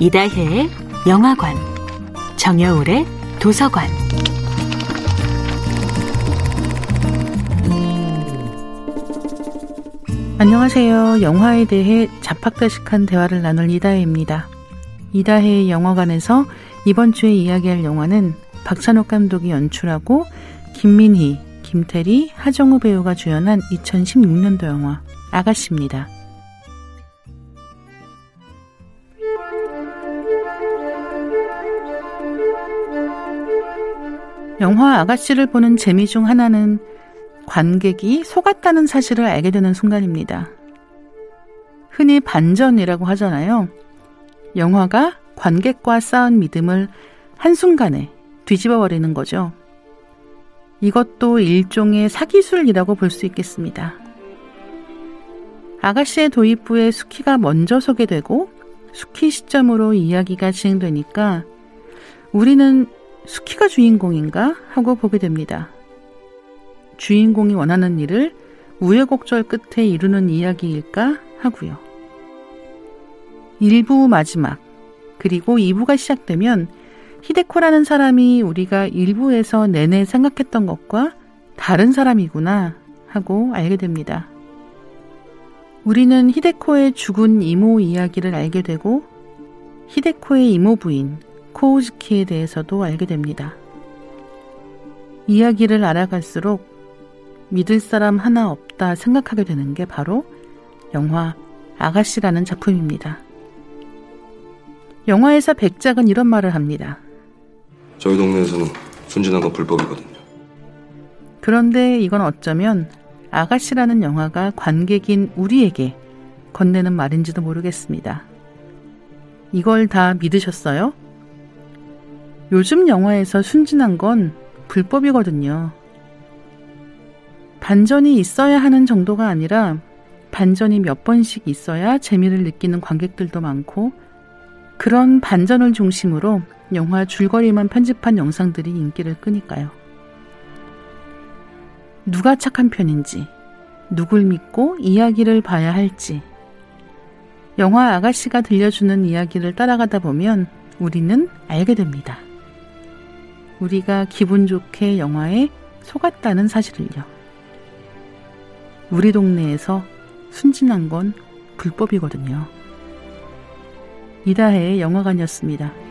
이다혜의 영화관, 정여울의 도서관. 안녕하세요. 영화에 대해 자팍다식한 대화를 나눌 이다혜입니다. 이다혜의 영화관에서 이번 주에 이야기할 영화는 박찬욱 감독이 연출하고 김민희, 김태리, 하정우 배우가 주연한 2016년도 영화 아가씨입니다. 영화 아가씨를 보는 재미 중 하나는 관객이 속았다는 사실을 알게 되는 순간입니다. 흔히 반전이라고 하잖아요. 영화가 관객과 쌓은 믿음을 한순간에 뒤집어 버리는 거죠. 이것도 일종의 사기술이라고 볼 수 있겠습니다. 아가씨의 도입부에 수키가 먼저 소개되고 수키 시점으로 이야기가 진행되니까 우리는 수키가 주인공인가 하고 보게 됩니다. 주인공이 원하는 일을 우여곡절 끝에 이루는 이야기일까 하고요. 1부 마지막 그리고 2부가 시작되면 히데코라는 사람이 우리가 1부에서 내내 생각했던 것과 다른 사람이구나 하고 알게 됩니다. 우리는 히데코의 죽은 이모 이야기를 알게 되고 히데코의 이모 부인 코우즈키에 대해서도 알게 됩니다. 이야기를 알아갈수록 믿을 사람 하나 없다 생각하게 되는 게 바로 영화 아가씨라는 작품입니다. 영화에서 백작은 이런 말을 합니다. 저희 동네에서는 순진한 건 불법이거든요. 그런데 이건 어쩌면 아가씨라는 영화가 관객인 우리에게 건네는 말인지도 모르겠습니다. 이걸 다 믿으셨어요? 요즘 영화에서 순진한 건 불법이거든요. 반전이 있어야 하는 정도가 아니라 반전이 몇 번씩 있어야 재미를 느끼는 관객들도 많고 그런 반전을 중심으로 영화 줄거리만 편집한 영상들이 인기를 끄니까요. 누가 착한 편인지, 누굴 믿고 이야기를 봐야 할지, 영화 아가씨가 들려주는 이야기를 따라가다 보면 우리는 알게 됩니다. 우리가 기분 좋게 영화에 속았다는 사실을요. 우리 동네에서 순진한 건 불법이거든요. 이다혜의 영화관이었습니다.